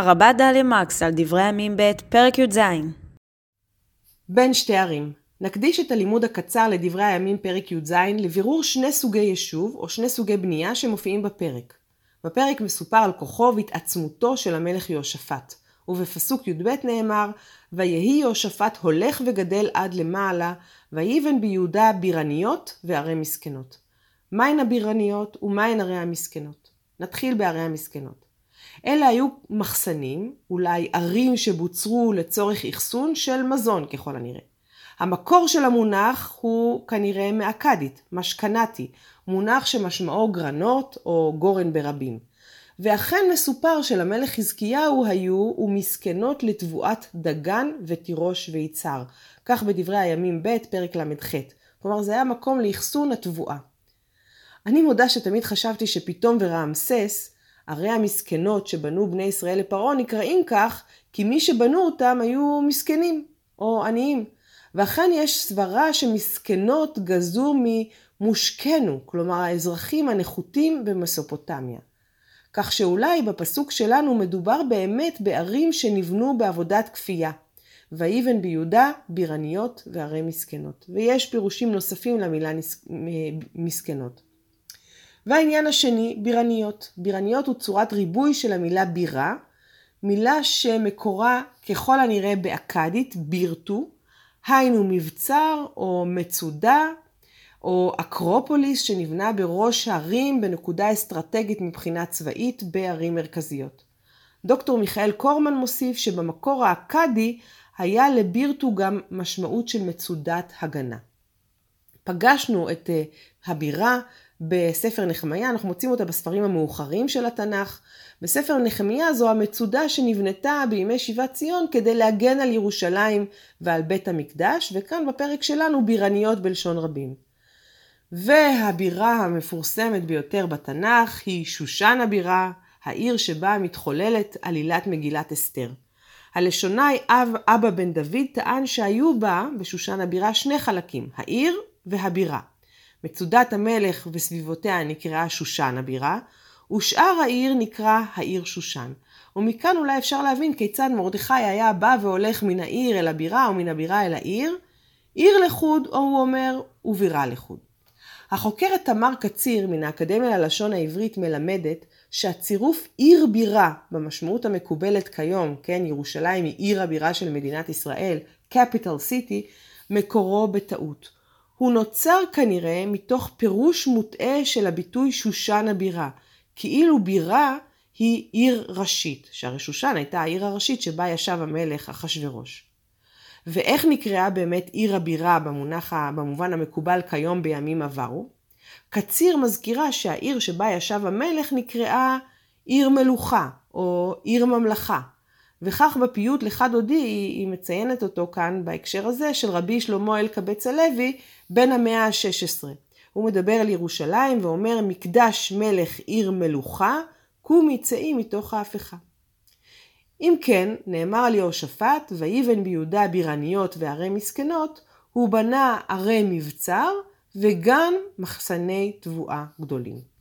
הרבה דליה מקס על דברי הימים ב', פרק י"ז. בין שתי ערים. נקדיש את הלימוד הקצר לדברי הימים פרק י"ז לבירור שני סוגי יישוב או שני סוגי בנייה שמופיעים בפרק. בפרק מסופר על כוחו והתעצמותו של המלך יהושפט, ובפסוק י"ב נאמר ויהי יהושפט הולך וגדל עד למעלה, ויבן ביהודה בירניות וערי מסכנות. מהן הבירניות ומהן ערי המסכנות? נתחיל בערי המסכנות. אלה היו מחסנים, אולי ערים שבוצרו לצורך אחסון של מזון ככל הנראה. המקור של המונח הוא כנראה מאכדית, משכנתי, מונח שמשמעו גרנות או גורן ברבים. ואכן מסופר שלמלך חזקיהו היו ומסכנות לתבואת דגן ותירוש ויצהר. כך בדברי הימים ב' פרק ל"ח. כלומר זה היה מקום לאחסון התבואה. אני מודה שתמיד חשבתי שפתאום ורעמסס ערי המסכנות שבנו בני ישראל לפרעה נקראים כך כי מי שבנו אותם היו מסכנים או עניים. ואכן יש סברה שמסכנות גזו ממושכנו, כלומר האזרחים הנחותים במסופוטמיה. כך שאולי בפסוק שלנו מדובר באמת בערים שנבנו בעבודת כפייה. ויבן ביהודה בירניות וערי מסכנות. ויש פירושים נוספים למילה מסכנות. והעניין השני, בירניות. בירניות הוא צורת ריבוי של המילה בירה, מילה שמקורה ככל הנראה באכדית, בירטו, היינו מבצר או מצודה או אקרופוליס שנבנה בראש הערים בנקודה אסטרטגית מבחינה צבאית בערים מרכזיות. דוקטור מיכאל קורמן מוסיף שבמקור האכדי היה לבירטו גם משמעות של מצודת הגנה. פגשנו את אה, הבירה בספר נחמיה, אנחנו מוצאים אותה בספרים המאוחרים של התנ"ך. בספר נחמיה זו המצודה שנבנתה בימי שיבת ציון כדי להגן על ירושלים ועל בית המקדש, וכאן בפרק שלנו בירניות בלשון רבים. והבירה המפורסמת ביותר בתנ"ך היא שושן הבירה, העיר שבה מתחוללת עלילת מגילת אסתר. הלשונאי אב, אבא בן דוד טען שהיו בה, בשושן הבירה, שני חלקים, העיר והבירה. מצודת המלך וסביבותיה נקראה שושן הבירה, ושאר העיר נקרא העיר שושן. ומכאן אולי אפשר להבין כיצד מרדכי היה בא והולך מן העיר אל הבירה או מן הבירה אל העיר, עיר לחוד, או הוא אומר, ובירה לחוד. החוקרת תמר קציר מן האקדמיה ללשון העברית מלמדת שהצירוף עיר בירה במשמעות המקובלת כיום, כן, ירושלים היא עיר הבירה של מדינת ישראל, capital city, מקורו בטעות. הוא נוצר כנראה מתוך פירוש מוטעה של הביטוי שושן הבירה, כאילו בירה היא עיר ראשית, שהרי שושן הייתה העיר הראשית שבה ישב המלך אחשורוש. ואיך נקראה באמת עיר הבירה במונח, במובן המקובל כיום בימים עברו? קציר מזכירה שהעיר שבה ישב המלך נקראה עיר מלוכה או עיר ממלכה, וכך בפיוט לך דודי היא מציינת אותו כאן בהקשר הזה של רבי שלמה אלקבץ הלוי בן המאה ה-16. הוא מדבר על ירושלים ואומר מקדש מלך עיר מלוכה, קומי צאי מתוך ההפכה. אם כן, נאמר על יהושפט, ויבן ביהודה בירניות וערי מסכנות, הוא בנה ערי מבצר וגם מחסני תבואה גדולים.